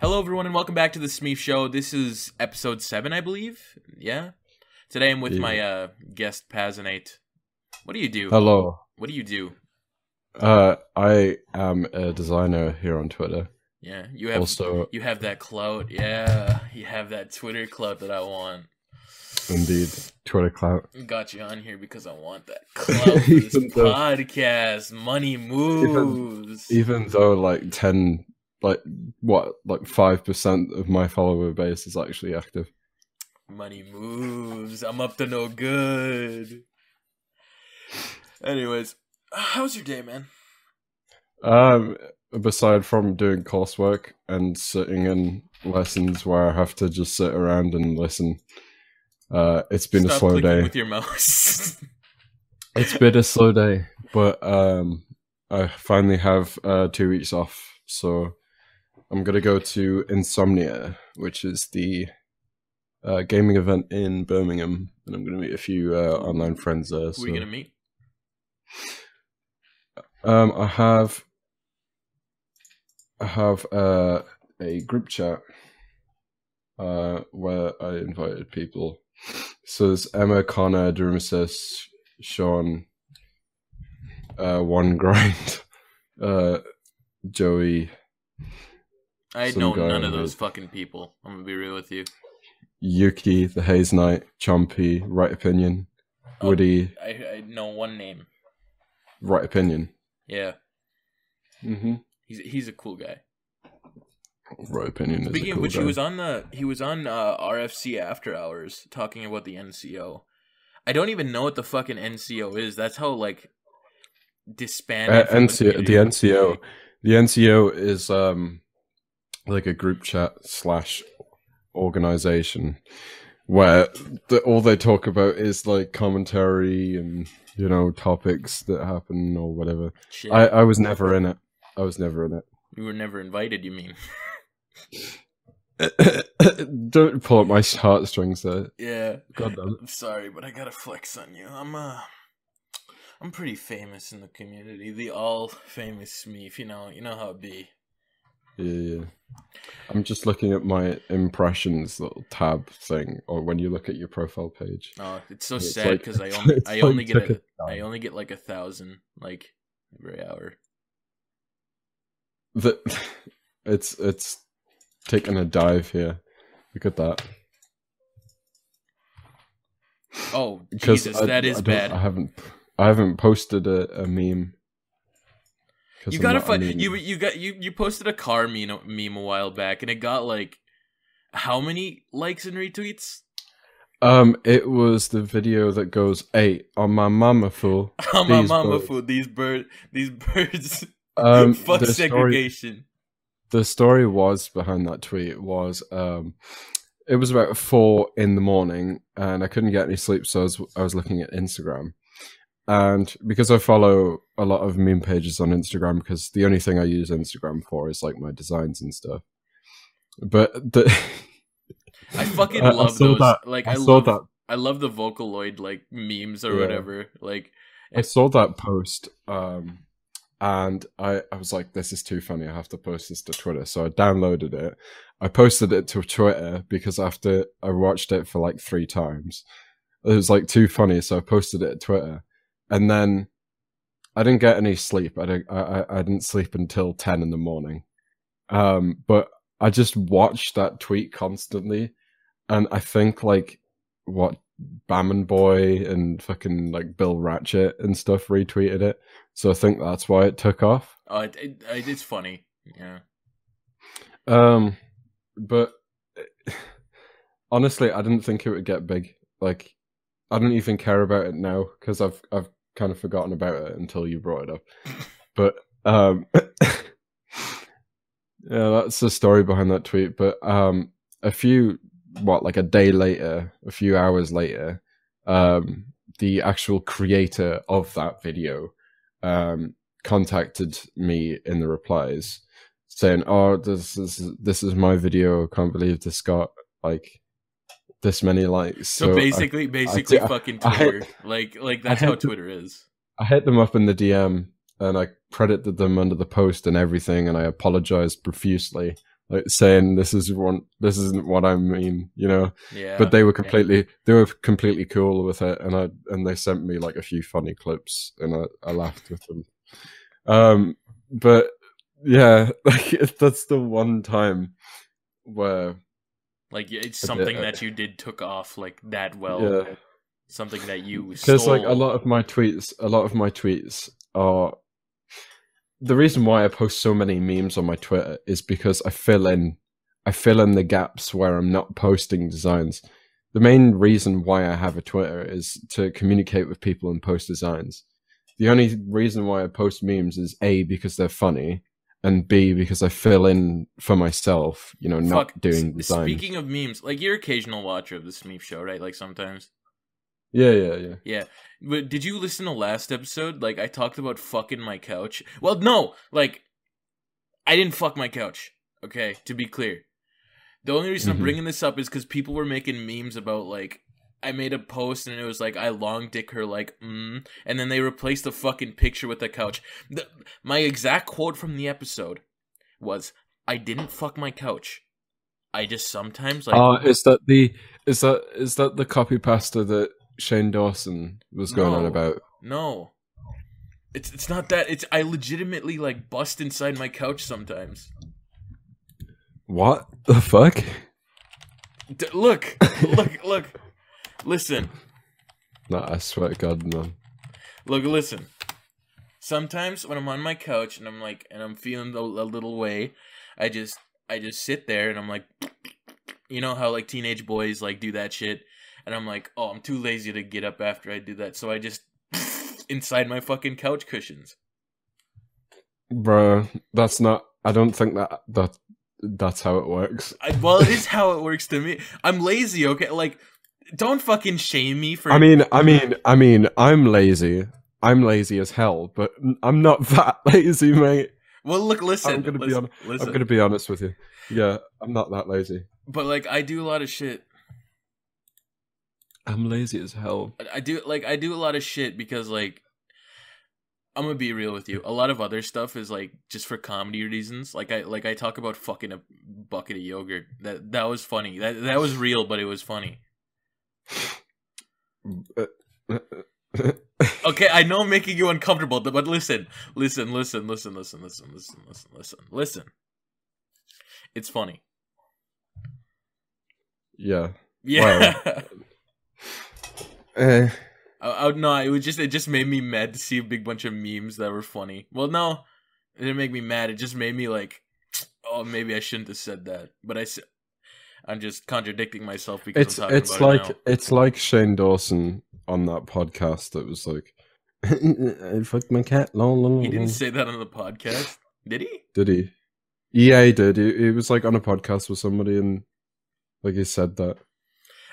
Hello, everyone, and welcome back to the Smeef Show. This is episode seven, I believe. Yeah. Today I'm with Yeah. my uh, guest Pazanate. What do you do? Hello. What do you do? Uh, I am a designer here on Twitter. Yeah, you have Also, you have that clout. Yeah, you have that Twitter clout that I want. Indeed, Twitter clout. Got you on here because I want that clout this though- podcast. Money moves. Even though like ten, like what, like five percent of my follower base is actually active. Money moves. I'm up to no good. Anyways, how's your day, man? Um, aside from doing coursework and sitting in lessons where I have to just sit around and listen, uh, it's been Stop a slow clicking day. with your mouse. It's been a slow day, but um, I finally have uh, two weeks off, so I'm gonna go to Insomnia, which is the uh, gaming event in Birmingham, and I'm gonna meet a few uh, online friends there. Who So. are you gonna meet? Um, I have, I have uh, a group chat uh, where I invited people. So there's Emma, Connor, Drumasis, Sean, uh, One Grind, uh, Joey, I know none of those fucking people. I'm gonna be real with you. Yuki, the Haze Knight, Chompy, Right Opinion, Oh. Woody, I I know one name. Right Opinion. Yeah, Mm-hmm. he's he's a cool guy. Right Opinion is Speaking a of which, guy. he was on the he was on uh, RFC After Hours talking about the NCO. I don't even know what the fucking NCO is. That's how like disbanded. Uh, NCO, the. NCO, the NCO is um like a group chat slash organization where the, all they talk about is like commentary and you know topics that happen or whatever. Shit. I I was never in it. I was never in it. you were never invited. You mean? Don't pull at my heartstrings there. Yeah. God damn it. I'm sorry, but I gotta flex on you. I'm uh, I'm pretty famous in the community. The all famous Smeef. You know, you know how it be. Yeah, yeah. I'm just looking at my impressions little tab thing, or when you look at your profile page. Oh, it's so It's sad like- because I only I like only get a. I only get like a thousand like every hour. The, it's it's taking a dive here. Look at that. Oh Jesus, I- that is I bad. I haven't I haven't posted a, a meme. You gotta find you you got you you posted a car meme meme a while back and it got like how many likes and retweets? Um, it was the video that goes, "Hey, on my mama fool." Oh my mama birds. food these bird these birds Um, fuck the story- segregation. The story was behind that tweet was um it was about four in the morning and I couldn't get any sleep, so I was I was looking at Instagram. And because I follow a lot of meme pages on Instagram, because the only thing I use Instagram for is like my designs and stuff. But the I fucking I- I love saw those. that- Like I I, saw love that I love the Vocaloid like memes or Yeah. whatever. Like I saw that post, um, and I, I was like, this is too funny. I have to post this to Twitter. So I downloaded it. I posted it to Twitter because after I watched it for like three times, it was like too funny. So I posted it to Twitter. And then I didn't get any sleep. I didn't, I, I, didn't sleep until 10 in the morning. Um, but I just watched that tweet constantly. And I think like what Bammon Boy and fucking like Bill Ratchet and stuff retweeted it. So I think that's why it took off. oh, it, it, it- it's funny. Yeah. Um, but honestly, I didn't think it would get big. Like, I don't even care about it now because I've I've kind of forgotten about it until you brought it up. But um, yeah, that's the story behind that tweet. But um, a few what like a day later, a few hours later, um, the actual creator of that video um contacted me in the replies saying, "Oh, this is this is my video. I can't believe this got like this many likes. So, I- basically, basically, I- fucking I had- Twitter. like, like that's how Twitter is. I hit them up in the DM and I credited them under the post and everything, and I apologized profusely, like saying this is one, this isn't what I mean, you know. Yeah, but they were completely, they were completely cool with it, and I and they sent me like a few funny clips, and I, I laughed with them. Um, but yeah, like that's the one time where like it's something did- that you did took off like that well. yeah. Something that you because like a lot of my tweets a lot of my tweets are the reason why i post so many memes on my twitter is because i fill in i fill in the gaps where i'm not posting designs the main reason why i have a twitter is to communicate with people and post designs the only reason why i post memes is a because they're funny and b because i fill in for myself you know not doing s- design Speaking of memes, like you're occasional watcher of the Smeef show, right? Like sometimes. Yeah yeah yeah Yeah. But did you listen to last episode? Like I talked about fucking my couch. Well, no, like I didn't fuck my couch. Okay, to be clear. The only reason Mhm. I'm bringing this up is because people were making memes about like I made a post and it was like I long dick her like mm, and then they replaced the fucking picture with the couch. The, my exact quote from the episode was I didn't fuck my couch. I just sometimes like Oh, is that the is that is that the copy pasta that Shane Dawson was going on about? No. It's it's not that. It's I legitimately like bust inside my couch sometimes. What the fuck? D- look, look, look. Listen, No, I swear to God, no. look, listen. Sometimes when I'm on my couch and I'm like, and I'm feeling a, a little way, I just, I just sit there and I'm like, you know how like teenage boys like do that shit, and I'm like, oh, I'm too lazy to get up after I do that, so I just inside my fucking couch cushions. Bro, that's not I don't think that that that's how it works. I, well, it is how it works to me. I'm lazy, okay? Like, don't fucking shame me for. I mean, I mean, I mean, I'm lazy. I'm lazy as hell, but I'm not that lazy, mate. well, look, listen. I'm gonna be listen, hon- listen. I'm gonna be honest with you. Yeah, I'm not that lazy. But like, I do a lot of shit. I'm lazy as hell. I- I do like I do a lot of shit because like. I'm gonna be real with you. A lot of other stuff is like just for comedy reasons. Like I like I talk about fucking a bucket of yogurt. That that was funny. That that was real, but it was funny. Okay, I know I'm making you uncomfortable, but listen, listen, listen, listen, listen, listen, listen, listen, listen, listen. It's funny. yeah. Yeah. Eh. I, I, no, it was just it just made me mad to see a big bunch of memes that were funny. Well, no, it didn't make me mad. It just made me like, oh, maybe I shouldn't have said that. But I said, I'm just contradicting myself because It's I'm talking it's about like it it's like Shane Dawson on that podcast that was like, I fucked my cat. Lol, lol, He didn't say that on the podcast, did he? Did he? Yeah, he did. He, he was like on a podcast with somebody, and like he said that,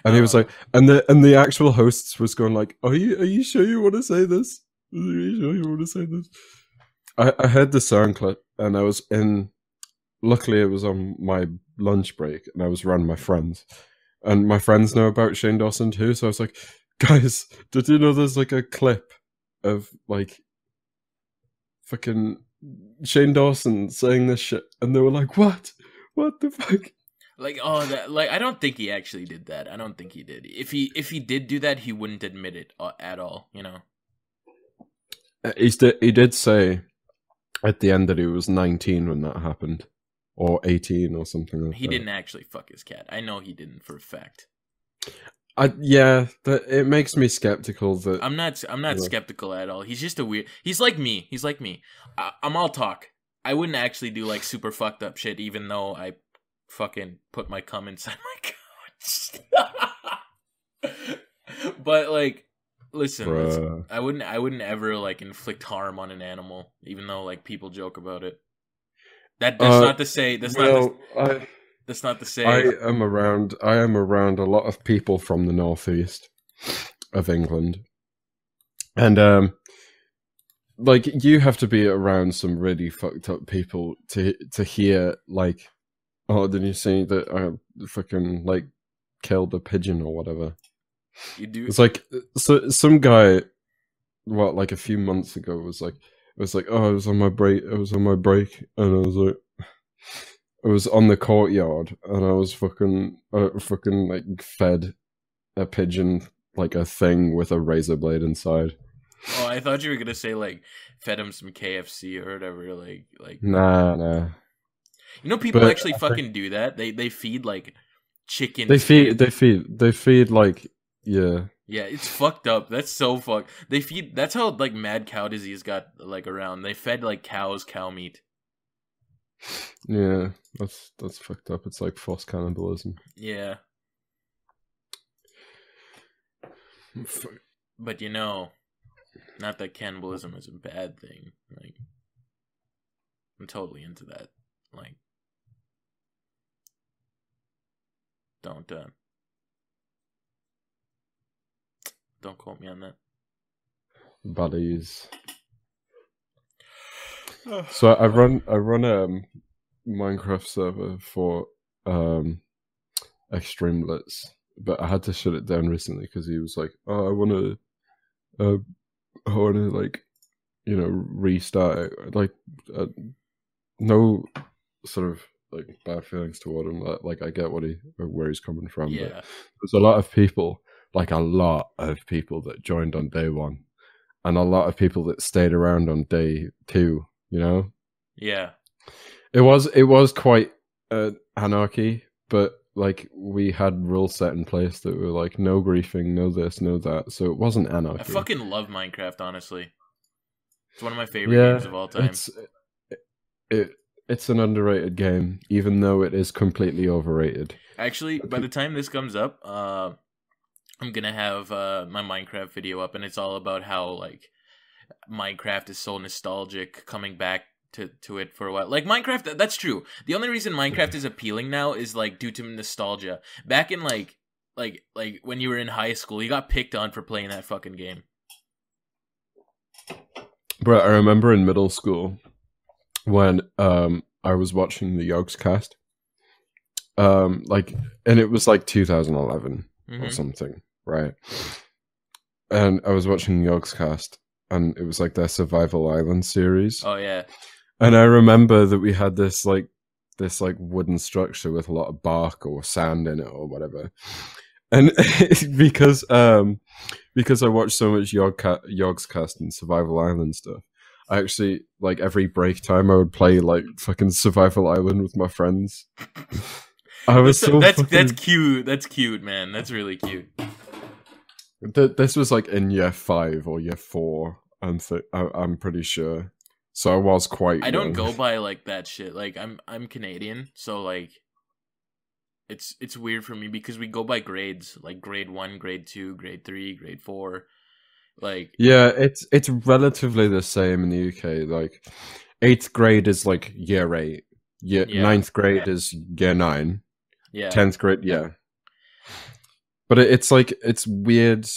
and he was Oh. like, and the and the actual hosts was going like, "Are you are you sure you want to say this? Are you sure you want to say this?" I I heard the sound clip, and I was in. Luckily, it was on my lunch break, and I was around my friends, and my friends know about Shane Dawson too. So I was like, "Guys, did you know there's like a clip of like fucking Shane Dawson saying this shit, and they were like, "What? What the fuck?" Like, oh, that like I don't think he actually did that. I don't think he did. If he if he did do that, he wouldn't admit it uh, at all. You know. Uh, He's di- he did say at the end that he was 19 when that happened, or 18 or something. Like that. He that. didn't actually fuck his cat. I know he didn't for a fact. I, yeah, that it makes me skeptical that. I'm not. I'm not skeptical at all. He's just a weird. He's like me. He's like me. I, I'm all talk. I wouldn't actually do like super fucked up shit, even though I fucking put my cum inside my couch. but like, listen, listen, I wouldn't. I wouldn't ever like inflict harm on an animal, even though like people joke about it. That that's Uh, not to say. That's not. To, well, I, that's not to say. I am around. I am around a lot of people from the northeast of England, and um, like you have to be around some really fucked up people to to hear like, oh, did you see that I fucking like killed a pigeon or whatever. You do. It's like so some guy, what like a few months ago was like, it was like, oh, I was on my break, I was on my break, and I was like, I was on the courtyard, and I was fucking, uh, fucking like fed a pigeon like a thing with a razor blade inside. Oh, I thought you were gonna say like fed him some KFC or whatever. Like, like Nah, nah. You know, people But actually fucking do that. They they feed like chicken. They feed, they feed, they feed like yeah. Yeah, it's fucked up. That's so fucked. They feed. That's how like mad cow disease got like around. They fed like cows cow meat. Yeah, that's that's fucked up. It's like forced cannibalism. Yeah, but you know, not that cannibalism is a bad thing. Like, I'm totally into that. Like, don't uh, don't quote me on that. Buddies. So I run I run a Minecraft server for um Extreme Blitz, but I had to shut it down recently because he was like, "Oh, I want to, uh, I want to like, you know, restart it." Like, uh, no sort of like bad feelings toward him. Like, I get what he where he's coming from. But Yeah, there's a lot of people, like a lot of people that joined on day one, and a lot of people that stayed around on day two. You know, yeah. it was it was quite uh, anarchy, but like we had rules set in place that were like no griefing, no this, no that. So it wasn't anarchy. I fucking love Minecraft. Honestly, it's one of my favorite yeah, games of all time. it it's an underrated game, even though it is completely overrated. Actually, by the time this comes up, uh, I'm gonna have uh, my Minecraft video up, and it's all about how like Minecraft is so nostalgic, coming back to to it for a while. Like Minecraft, that's true. The only reason Minecraft is appealing now is like due to nostalgia. Back in like like like when you were in high school, you got picked on for playing that fucking game. But I remember in middle school when um I was watching the Yogscast. Um like and it was like 2011 or Mhm. something, right? And I was watching Yogscast and it was like their Survival Island series. Oh yeah, And I remember that we had this like this like wooden structure with a lot of bark or sand in it or whatever. And because um because I watched so much Yog ca- Yogscast and Survival Island stuff, I actually like every break time I would play like fucking Survival Island with my friends. I was that's so that's, fucking- that's cute. That's cute, man. That's really cute. Th- this was like in year five or year four. I'm th- I- I'm pretty sure. So I was quite. I don't go by like that shit. Like I'm I'm Canadian, so like it's it's weird for me because we go by grades, like grade 1, grade 2, grade 3, grade 4. Like Yeah, it's it's relatively the same in the UK. Like eighth grade is like year eight. Year Yeah. ninth grade is year nine. yeah. Tenth grade, yeah. But it, it's like it's weird.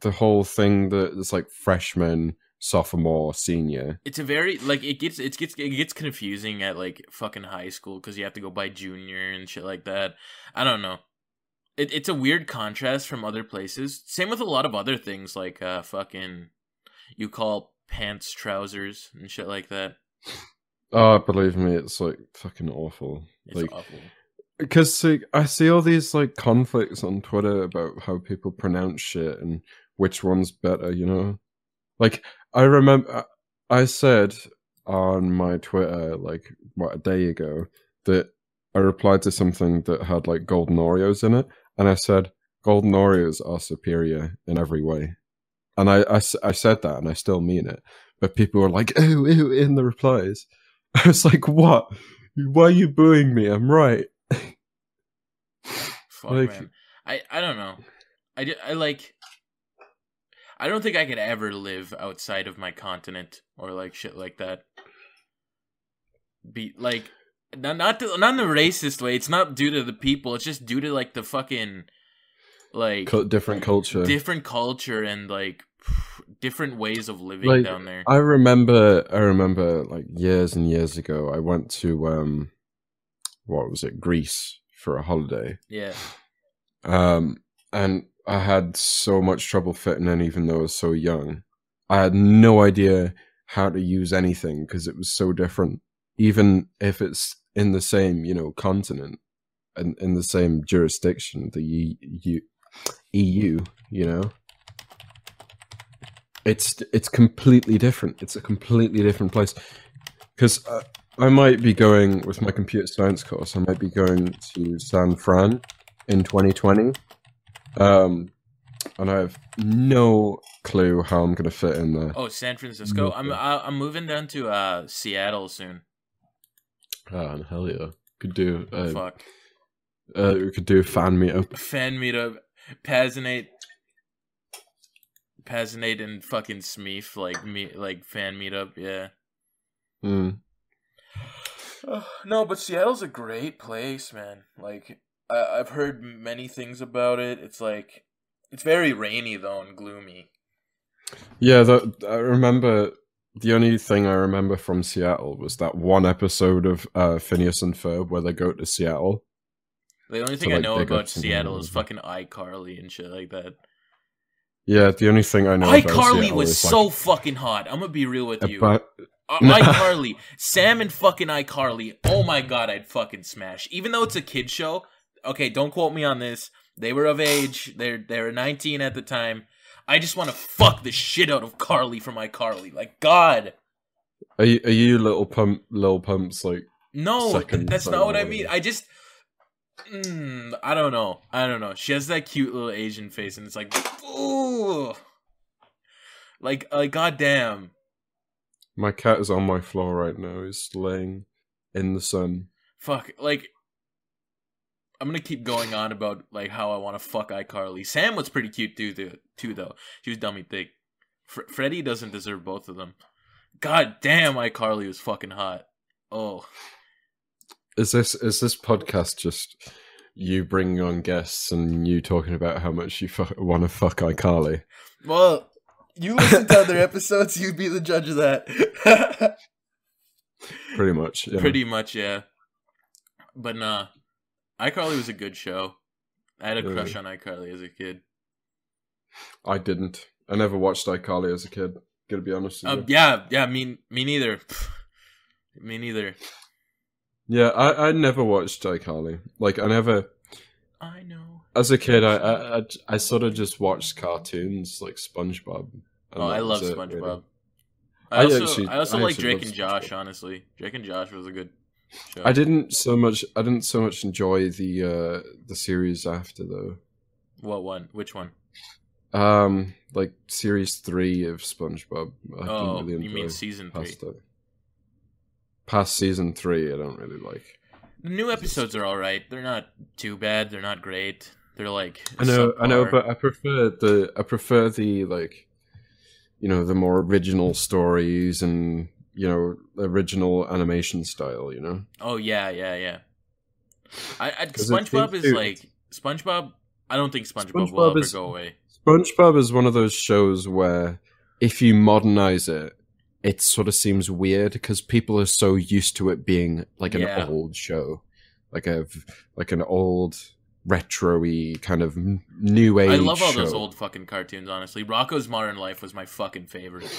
The whole thing that it's like freshman, sophomore, senior. It's a very like it gets it gets it gets confusing at like fucking high school cuz you have to go by junior and shit like that. I don't know. It, it's a weird contrast from other places. Same with a lot of other things like uh fucking you call pants trousers and shit like that. Oh, believe me, it's like fucking awful. It's like awful. because like, I see all these like conflicts on Twitter about how people pronounce shit and which one's better, you know. Like I remember, I said on my Twitter like what a day ago that I replied to something that had like golden Oreos in it, and I said golden Oreos are superior in every way, and I I said that, and I still mean it. But people were like, "Oh, ew," in the replies. I was like, "What? Why are you booing me? I'm right." Fuck Like- man. I I don't know. I, I like I don't think I could ever live outside of my continent or like shit like that. Be like not not to, not in the racist way. It's not due to the people. It's just due to like the fucking like Cul- different culture. different culture and like different ways of living Like, down there. I remember, I remember, like years and years ago, I went to um, what was it, Greece for a holiday, yeah. um, and I had so much trouble fitting in, even though I was so young. I had no idea how to use anything because it was so different, even if it's in the same, you know, continent and in the same jurisdiction, the EU, EU you know. It's it's completely different. It's a completely different place because uh, I might be going with my computer science course. I might be going to San Fran in 2020, um, and I have no clue how I'm going to fit in there. Oh, San Francisco. I'm I'm moving down to uh Seattle soon. Oh, hell yeah! Could do uh, Fuck. uh, we could do a fan meetup. Fan meetup, Pazanate, Pazanate and fucking Smeef like me like fan meetup. Yeah. Mm. no, but Seattle's a great place, man. Like I, I've heard many things about it. It's like it's very rainy though and gloomy. Yeah, that I remember. The only thing I remember from Seattle was that one episode of uh, Phineas and Ferb where they go to Seattle. The only thing I like, know about Seattle is fucking iCarly and shit like that. Yeah, the only thing I know about iCarly was is, like, so fucking hot. I'm gonna be real with you. about Uh, No. iCarly, Sam and fucking iCarly. Oh my god, I'd fucking smash. Even though it's a kid show. Okay, don't quote me on this. They were of age. They're they were 19 at the time. I just want to fuck the shit out of Carly for my Carly. Like God, Are you, are you little pump, little pumps like? no, that's not what I mean. I just. Mm, I don't know. I don't know. She has that cute little Asian face, and it's like, ooh, like, like, goddamn. My cat is on my floor right now. He's laying in the sun. fuck like i'm gonna keep going on about like how i want to fuck icarly. Sam was pretty cute too, too, too though. She was dummy thick. Fr- freddie doesn't deserve both of them. God damn icarly was fucking hot. Oh. Is this is this podcast just you bringing on guests and you talking about how much you fu- want to fuck iCarly? well you listen to other episodes you'd be the judge of that. Pretty much. Yeah. pretty much yeah. But nah icarly was a good show i had a crush on icarly as a kid I didn't. I never watched iCarly as a kid. Gotta be honest. Um, you. yeah yeah me me neither me neither Yeah, I I never watched iCarly. Like I never. i know As a kid, I I, I, I sort of just watched cartoons like SpongeBob. Oh, I love it, SpongeBob. really. I I also, actually- I also I like Drake and Josh. SpongeBob. Honestly, Drake and Josh was a good show. I didn't so much. I didn't so much enjoy the uh the series after though. What one? Which one? Um, like series three of SpongeBob. I oh, really you mean season three? past it. Past season three, I don't really like. The new episodes are all right. They're not too bad. They're not great. They're like I know, I know, but I prefer the I prefer the like, you know, the more original stories and you know original animation style. You know, oh yeah, yeah, yeah. I, I SpongeBob is like SpongeBob. I don't think SpongeBob, will ever is- go away. SpongeBob is one of those shows where if you modernize it, it sort of seems weird because people are so used to it being like an Yeah. old show, like a like an old retro-y kind of new age. I love all show. those old fucking cartoons. Honestly, Rocko's Modern Life was my fucking favorite.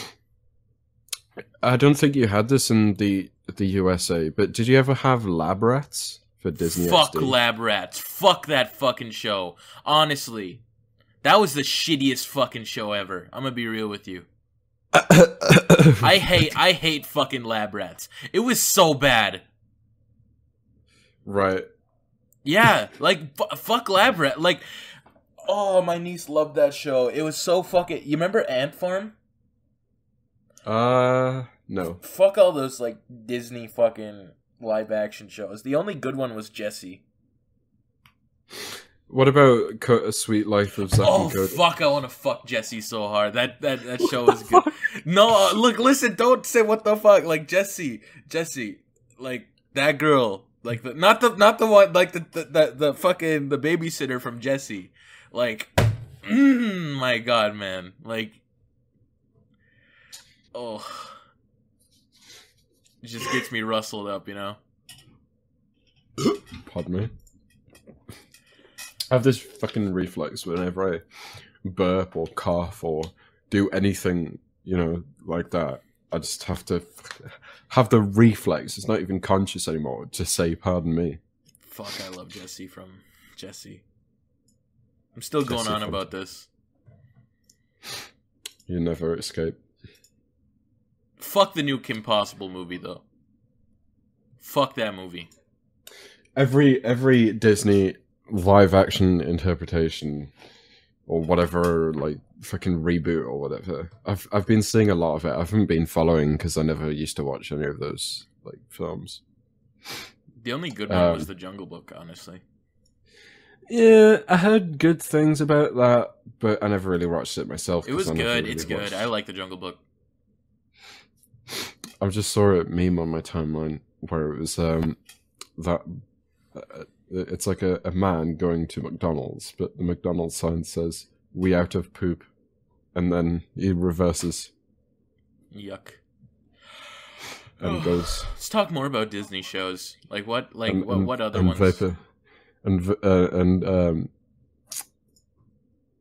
I don't think you had this in the the USA, but did you ever have Lab Rats for Disney? Fuck XD? Lab Rats. Fuck that fucking show. Honestly, that was the shittiest fucking show ever. I'm gonna be real with you. I hate I hate fucking Lab Rats. It was so bad. right. Yeah, like fu- fuck Lab Rat. Like, oh, my niece loved that show. It was so fucking. You remember Ant Farm? Uh no. Fuck all those like Disney fucking live action shows. The only good one was Jessie. What about Co- A Suite Life of Zack Oh and Cody? fuck! I want to fuck Jessie so hard. That that that show is good. No, uh, look, listen, don't say what the fuck. Like Jessie, Jessie, like that girl, like the not the not the one, like the the the, the fucking the babysitter from Jessie. Like, mm, my god, man, like, oh, it just gets me rustled up, you know. Pardon me. I have this fucking reflex whenever I burp or cough or do anything, you know, like that. I just have to have the reflex. It's not even conscious anymore to say "pardon me." Fuck, I love Jessie from Jessie. I'm still going Jessie on about this. You never escape. Fuck the new Kim Possible movie though. Fuck that movie. Every every Disney live action interpretation or whatever, like fucking reboot or whatever. I've I've been seeing a lot of it. I haven't been following because I never used to watch any of those like films. The only good one Um, was The Jungle Book, honestly. Yeah, I heard good things about that, but I never really watched it myself. It was good. really It's good. I like The Jungle Book. I just saw a meme on my timeline where it was um that uh, it's like a, a man going to McDonald's, but the McDonald's sign says "We out of poop," and then he reverses Yuck. and goes. Let's talk more about Disney shows. Like what? Like and, what? and- what other and ones? Vapor, and uh, and um,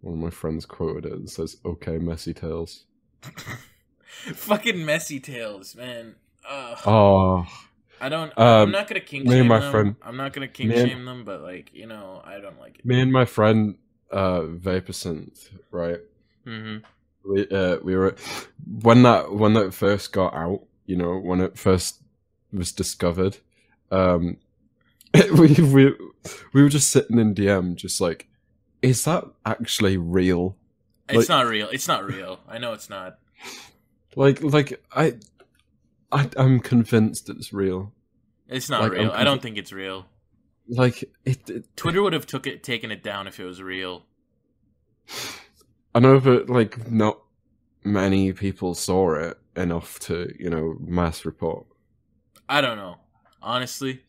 one of my friends quoted it and says, "Okay, messy tails." Fucking messy tails, man. Ugh. Oh, I don't. I'm um, not gonna and shame my them. friend- I'm not gonna king me and- shame them, but like you know, I don't like it. me and my friend uh, Vaporsynth, right? Mm-hmm. we uh, we were when that when that first got out you know when it first was discovered um we we we were just sitting in dm just like is that actually real It's Like- not real. It's not real. I know it's not. Like like i i i'm convinced it's real It's not Like, I'm real. I don't convi- think it's real. like it, it Twitter would have took it, taken it down if it was real. i know but like not many people saw it enough to you know mass report I don't know. Honestly,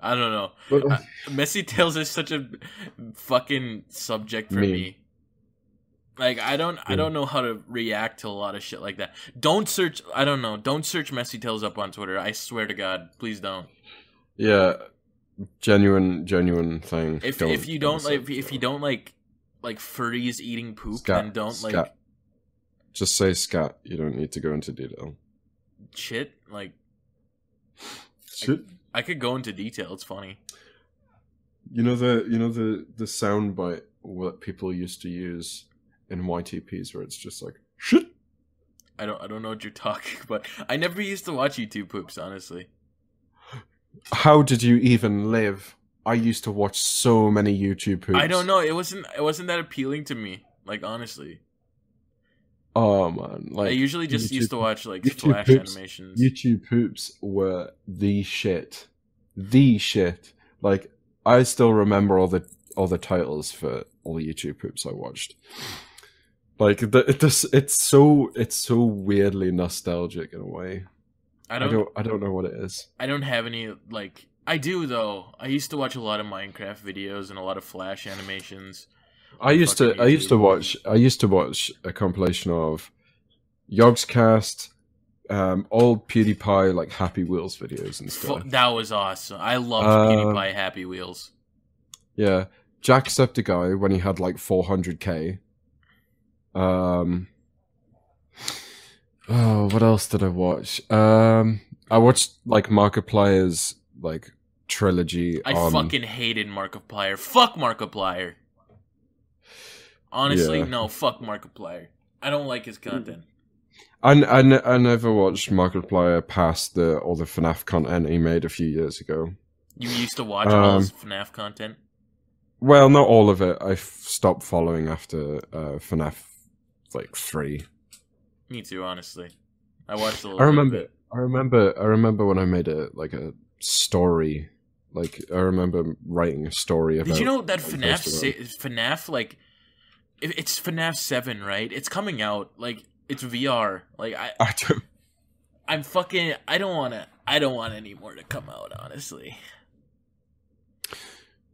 I don't know. but uh, I- Messy Tales is such a fucking subject for Meme. me. Like I don't I don't know how to react to a lot of shit like that. Don't search I don't know. Don't search Messy Tales up on Twitter. I swear to God, please don't. yeah genuine genuine thing If if you don't like if, if you don't like like furries eating poop, Scat- then don't like. Just say scat. You don't need to go into detail. shit. Like Shit. I could go into detail. It's funny. You know the you know the the sound bite what people used to use in YTPs where it's just like shit. I don't I don't know what you're talking about. I never used to watch YouTube poops, honestly. How did you even live? I used to watch so many YouTube poops. I don't know. It wasn't it wasn't that appealing to me. Like honestly. Oh man, like I usually just YouTube- used to watch like YouTube flash poops- animations. YouTube poops were the shit, the shit. Like I still remember all the all the titles for all the YouTube poops I watched. Like the, it just, it's so it's so weirdly nostalgic in a way. I I don't, don't I don't know what it is. I don't have any like I do though. I used to watch a lot of Minecraft videos and a lot of flash animations. I used to fucking I used to watch I used to watch a compilation of Yogscast, um, old PewDiePie like Happy Wheels videos and stuff. that was awesome. I loved Uh, PewDiePie Happy Wheels. Yeah, Jacksepticeye when he had like 400k. Um. Oh, what else did I watch? Um, I watched like Markiplier's like trilogy I on. fucking hated Markiplier. Fuck Markiplier. Honestly, Yeah. no. Fuck Markiplier. I don't like his content. I, I, n- I never watched Markiplier past the all the FNAF content he made a few years ago. You used to watch all Um, his FNAF content. Well, not all of it. I f- stopped following after uh, FNAF like three. Me too, honestly. I watched a little. I remember. I remember. I remember when I made a like a story. Like I remember writing a story about. Did you know that FNAF si- FNAF like it's FNAF seven, right? It's coming out like it's VR. Like I. I don't. I'm fucking. I don't want to. I don't want any more to come out. Honestly,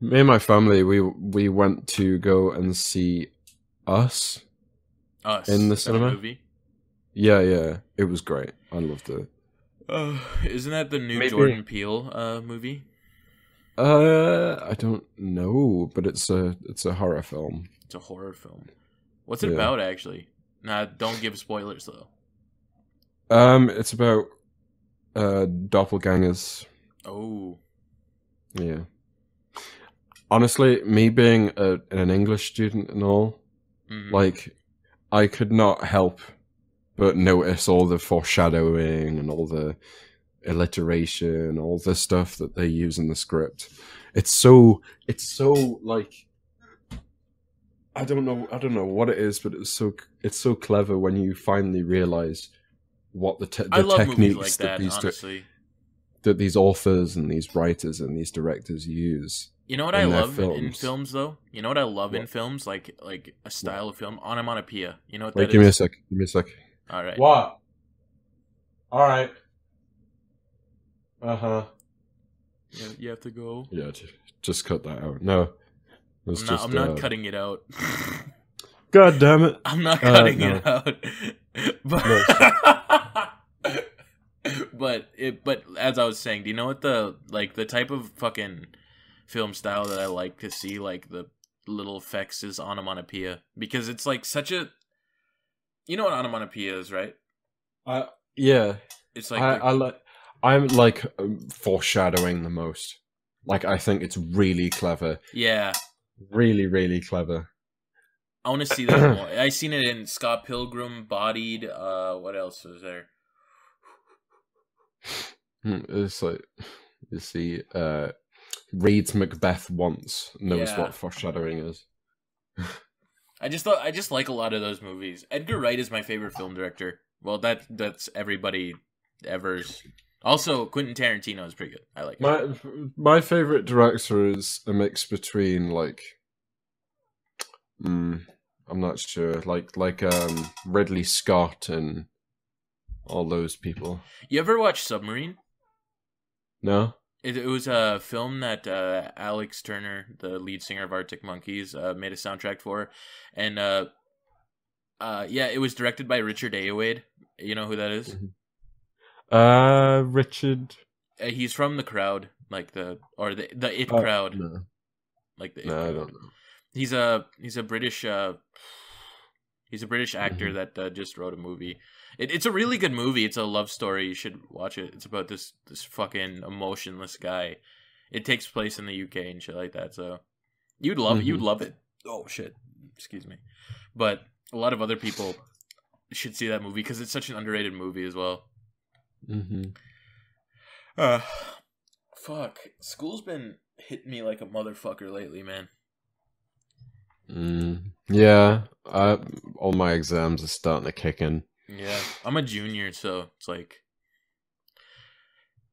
Me and my family, we we went to go and see Us. Us In the cinema? movie. Yeah, yeah, it was great. I loved it. Uh, isn't that the new Maybe- Jordan Peele uh, movie? Uh, I don't know, but it's a it's a horror film. It's a horror film. What's it Yeah. about actually? Nah, don't give spoilers though. Um, it's about uh doppelgangers. Oh, Yeah. Honestly, me being a, an English student and all, mhm. like, I could not help but notice all the foreshadowing and all the alliteration, all the stuff that they use in the script. It's so, it's so like, I don't know, I don't know what it is, but it's so, it's so clever when you finally realize what the, te- the techniques like that, that. these honestly, that these authors and these writers and these directors use. You know what I love in- in films. films though. You know what I love in films, like like a style of film, onomatopoeia. You know what Wait, that give me a sec. Give me a sec. All right. What? All right. Uh huh. You, you have to go. Yeah, just cut that out. No, I'm not, just. I'm not uh, cutting it out. God damn it! I'm not Uh, cutting no. it out. but but it but as I was saying, do you know what the like the type of fucking film style that I like to see like the little effects is onomatopoeia because it's like such a you know what onomatopoeia is, right? I yeah, It's like I, the- I like. I'm like um, foreshadowing the most. Like I think it's really clever, yeah. really, really clever. I want to see that more. I seen it in Scott Pilgrim, Bodied. Uh, what else was there? Hmm, It's like you see, uh, reads Macbeth once knows Yeah. what foreshadowing is. I just thought I just like a lot of those movies. Edgar Wright is my favorite film director. Well, that that's everybody ever's. Also, Quentin Tarantino is pretty good. I like. My my favorite director is a mix between like, mm, I'm not sure, like like um Ridley Scott and all those people. You ever watch Submarine? No, It, it was a film that uh, Alex Turner, the lead singer of Arctic Monkeys, uh, made a soundtrack for, and uh, uh, yeah, it was directed by Richard Ayoade. You know who that is? uh, Richard. Uh, he's from the crowd, like the or the the It uh, crowd, No, like the It no, I don't know. He's a he's a British uh he's a British actor Mhm. that uh, just wrote a movie. It, it's a really good movie. It's a love story. You should watch it. It's about this this fucking emotionless guy. It takes place in the UK and shit like that. So you'd love it you'd love it. Oh shit, excuse me. But a lot of other people should see that movie because it's such an underrated movie as well. hmm Uh, fuck. School's been hitting me like a motherfucker lately, man. Mm, yeah, I, all my exams are starting to kick in. Yeah, I'm a junior, so it's like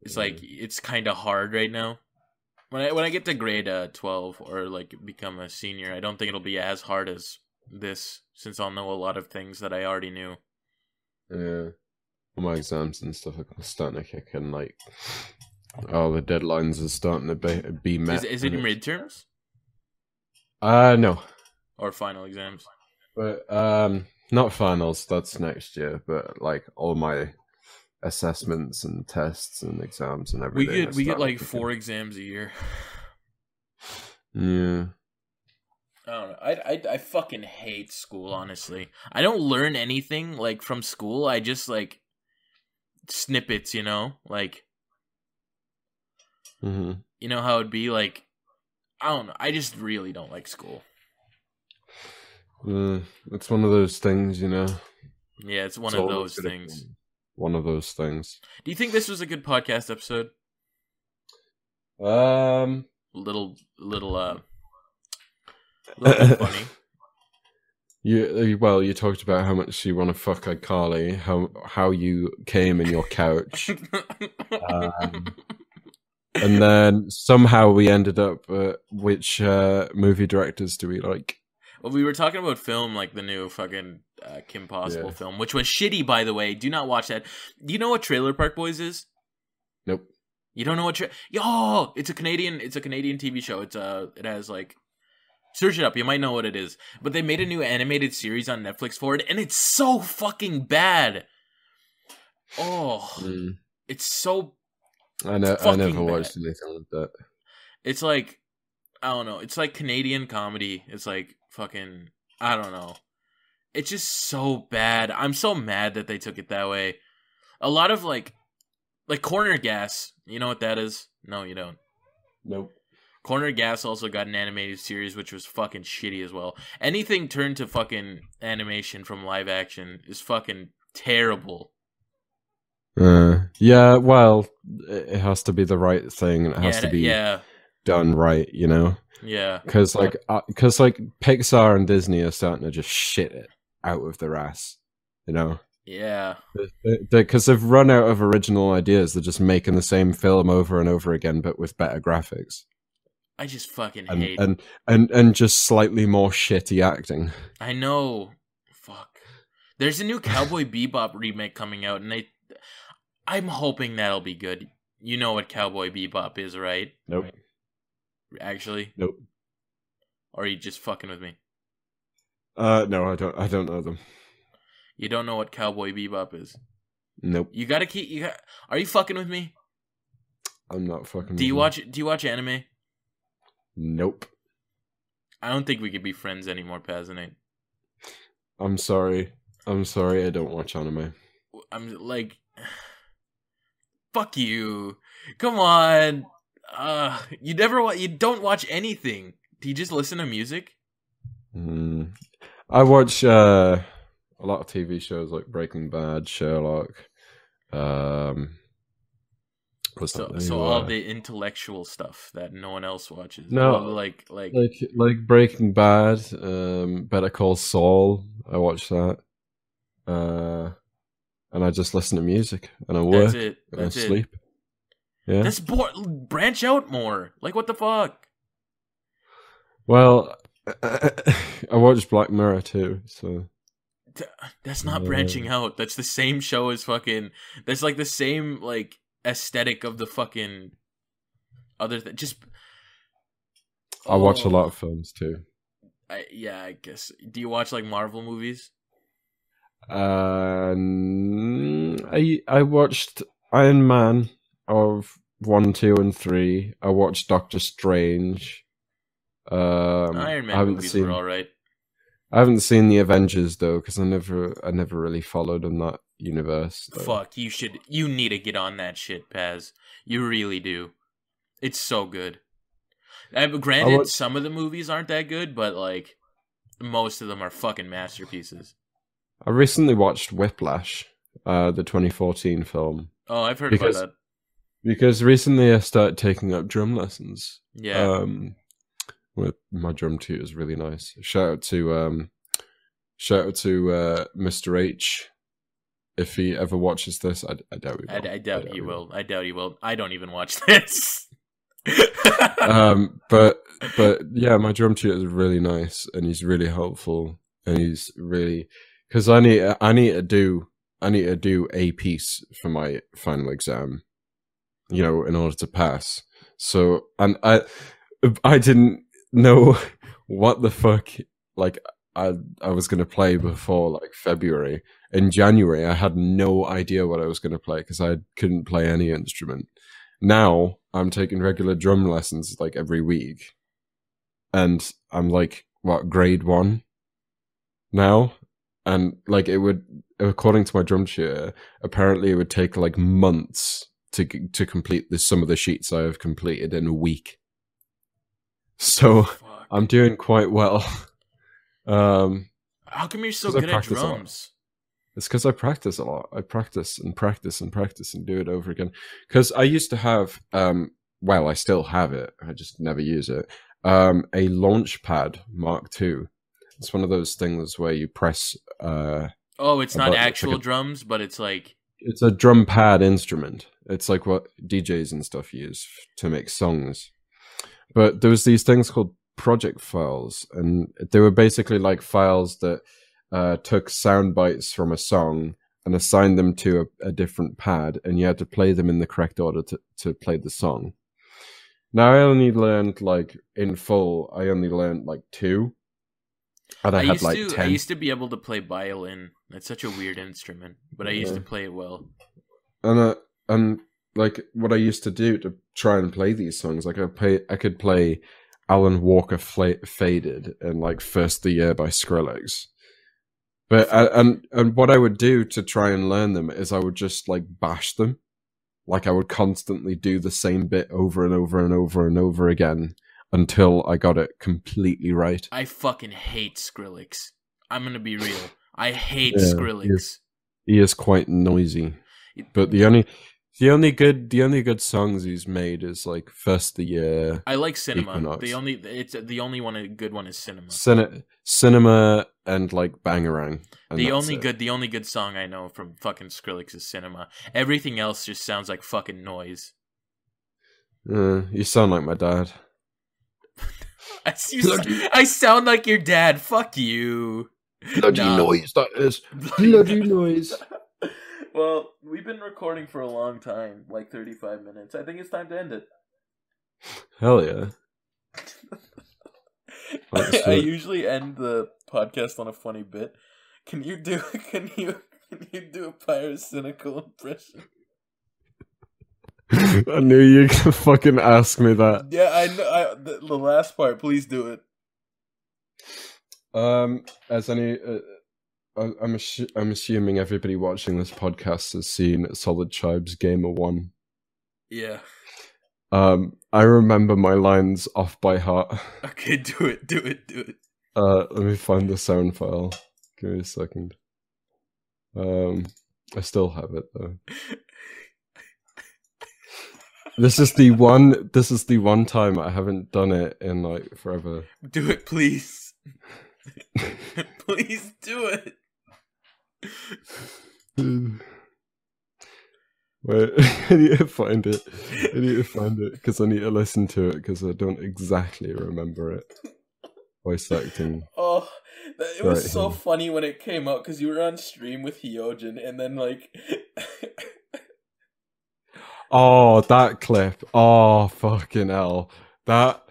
it's like it's kind of hard right now. When I when I get to grade uh, 12 or like become a senior, I don't think it'll be as hard as this since I'll know a lot of things that I already knew. Yeah. All my exams and stuff are starting to kick in. Like, oh, the deadlines are starting to be, be met. Is is it midterms Uh, no, or final exams? but um, not finals. That's next year. But like all my assessments and tests and exams and everything. We get we get like four exams a year. Yeah. I don't know. I, I I fucking hate school. Honestly, I don't learn anything like from school. I just like snippets. You know, like Yeah. hmm you know how it'd be like. I don't know. I just really don't like school. Uh, it's one of those things, you know. Yeah, it's one It's of those things. One of those things. Do you think this was a good podcast episode? Um. Little, little, uh, little funny. You you- well, you talked about how much you want to fuck iCarly, how how you came in your couch, um, and then somehow we ended up. Uh, which uh, movie directors do we like? Well, we were talking about film, like the new fucking uh, Kim Possible Yeah. film, which was shitty, by the way. Do not watch that. Do you know what Trailer Park Boys is? Nope. You don't know what? Tra- Yo, it's a Canadian. It's a Canadian TV show. It's uh, it has like. Search it up. You might know what it is. But they made a new animated series on Netflix for it, and it's so fucking bad. Oh, Mm, it's so I know. I never bad. watched anything like that. It's like I don't know. It's like Canadian comedy. It's like fucking I don't know. It's just so bad. I'm so mad that they took it that way. A lot of like like Corner Gas. You know what that is? No, you don't. Nope. Corner Gas also got an animated series, which was fucking shitty as well. Anything turned to fucking animation from live action is fucking terrible. Uh, yeah, well, it it has to be the right thing, and it has yeah, to be yeah, done right, you know. yeah. Because like, because uh, like Pixar and Disney are starting to just shit it out of their ass, you know. Yeah. Because they've run out of original ideas. They're just making the same film over and over again, but with better graphics I just fucking and hate and and and just slightly more shitty acting. I know. Fuck. There's a new Cowboy Bebop remake coming out, and they. I'm hoping that'll be good. You know what Cowboy Bebop is, right? Nope. Actually, Nope. or are you just fucking with me? Uh, no, I don't. I don't know them. You don't know what Cowboy Bebop is. Nope. You gotta keep. You got. Are you fucking with me? I'm not fucking. Do you watch? Do you watch anime? Nope. I don't think we could be friends anymore, Pazanate. I'm sorry. I'm sorry. I don't watch anime. I'm like, fuck you. Come on. Uh, you never wa- You don't watch anything. Do you just listen to music? Mm. I watch uh, a lot of TV shows like Breaking Bad, Sherlock. Um, what's So, so all the intellectual stuff that no one else watches. No. Like, like, like like Breaking Bad, um, Better Call Saul. I watch that. Uh, and I just listen to music and I work that's it. and I That's it. Yeah. That's branch out more. Like, what the fuck? Well, I watched Black Mirror too, so That's not Yeah. branching out. That's the same show as fucking. That's like the same like aesthetic of the fucking other. Th- just. I watch a Oh, lot of films too. I, yeah, I guess. Do you watch like Marvel movies? Um, I I watched Iron Man of one, two, and three. I watched Doctor Strange. Um, Iron I Man haven't movies seen. were all right. I haven't seen the Avengers though, because I never I never really followed in that universe. though. Fuck, you should. You need to get on that shit, Paz. You really do. It's so good. But granted, watch- some of the movies aren't that good, but like most of them are fucking masterpieces. I recently watched Whiplash, uh, the 2014 film, Oh, I've heard Because- about that. Because recently I started taking up drum lessons. Yeah. Um, with my drum tutor is really nice. Shout out to um, shout out to uh, Mr. H. If he ever watches this, I, I doubt he I, will. I doubt he will. I doubt he will. I don't even watch this. um, but but yeah, my drum tutor is really nice and he's really helpful and he's really because I need I need to do I need to do a piece for my final exam, you know, in order to pass. So and I I didn't know what the fuck like I I was gonna play before like February. In January, I had no idea what I was gonna play because I couldn't play any instrument now I'm taking regular drum lessons like every week, and I'm like what grade one now, and like it would according to my drum tutor, apparently it would take like months to to complete the some of the sheets I have completed in a week. So Fuck. I'm doing quite well. Um, How come you're so good at practice a lot. drums? It's because I practice a lot. I practice and practice and practice and do it over again. Because I used to have, um, well, I still have it. I just never use it. Um, a Launchpad Mark II. It's one of those things where you press. Uh, Oh, it's not it's like actual a- drums, but it's like it's a drum pad instrument. It's like what DJs and stuff use to make songs. But there was these things called project files, and they were basically like files that uh, took sound bites from a song and assigned them to a, a different pad, and you had to play them in the correct order to, to play the song. Now I only learned like in full. I only learned like two, and I, I, had used like to. ten. I used to be able to play violin. That's such a weird instrument, but I used Yeah. to play it well. and uh, and like what I used to do to try and play these songs. Like I play, I could play Alan Walker Fla- Faded and like First the Year by Skrillex. But uh, and and what I would do to try and learn them is I would just like bash them, like I would constantly do the same bit over and over and over and over again until I got it completely right. I fucking hate Skrillex. I'm gonna be real. I hate Yeah, Skrillex. yes. He is quite noisy, but the only the only good the only good songs he's made is like First the Year, I like cinema. Equinox. The only it's the only one a good one is cinema. Cine- Cinema, and like Bangarang. and the only it. good the only good song I know from fucking Skrillex is cinema. Everything else just sounds like fucking noise. Uh, you sound like my dad. I, you, I sound like your dad. Fuck you. Bloody Nah. noise that is. Bloody noise. well, we've been recording for a long time, like 35 minutes. I think it's time to end it. Hell yeah. Let's I usually end the podcast on a funny bit. Can you do can you can you do a pyrocynical impression? I knew you could fucking ask me that. Yeah, I know I, the, the last part, please do it. Um, as any, uh, I- I'm assu- I'm assuming everybody watching this podcast has seen Solid Tribes Gamer One. Yeah. Um, I remember my lines off by heart. Okay, do it, do it, do it. Uh, let me find the sound file. Give me a second. Um, I still have it though. This is the one. This is the one time I haven't done it in like forever. Do it, please. please do it. Wait, I need to find it. I need to find it because I need to listen to it because I don't exactly remember it. Voice acting. Oh, that- it was so funny when it came out because you were on stream with Hyojin, and then like, Oh, that clip. Oh, fucking hell. That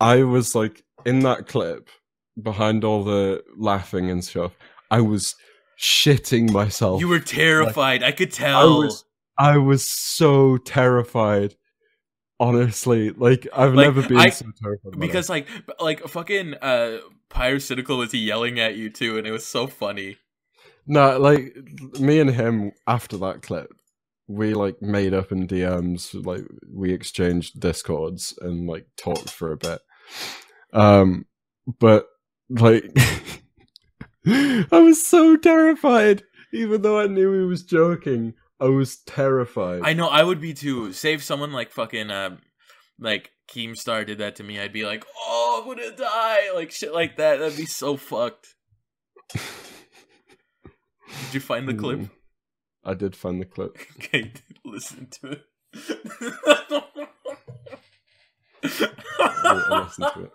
I was like in that clip behind all the laughing and stuff. I was shitting myself. you were terrified. I could tell. I was I was so terrified. Honestly, like I've Like, never been I- so terrified. because like like fucking uh pyrocynical was yelling at you too and it was so funny No, like me and him after that clip, we like made up in DMs, like we exchanged discords and like talked for a bit. Um, but like I was so terrified, even though I knew he was joking. I was terrified. i know i would be too save someone like fucking um like keemstar did that to me i'd be like oh i'm gonna die like shit like that that'd be so fucked did you find the clip Mm. I did find the clip. okay listen to it I, listened to it.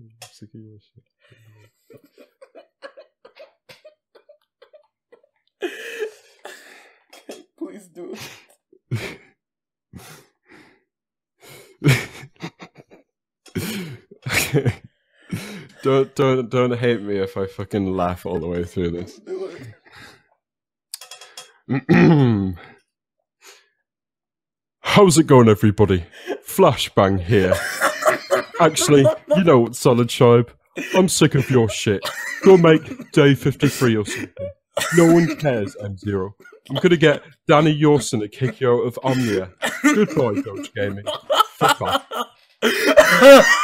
I'm sick of your shit. please do it okay. Don't don't don't hate me if I fucking laugh all the way through this. How's it going, everybody? Flashbang here. Actually, you know what, Solid Tribe? I'm sick of your shit. Go make day 53 or something. No one cares, M0. I'm gonna get Danny Yorson to kick you out of Omnia. Goodbye, Coach Gaming. Fuck off.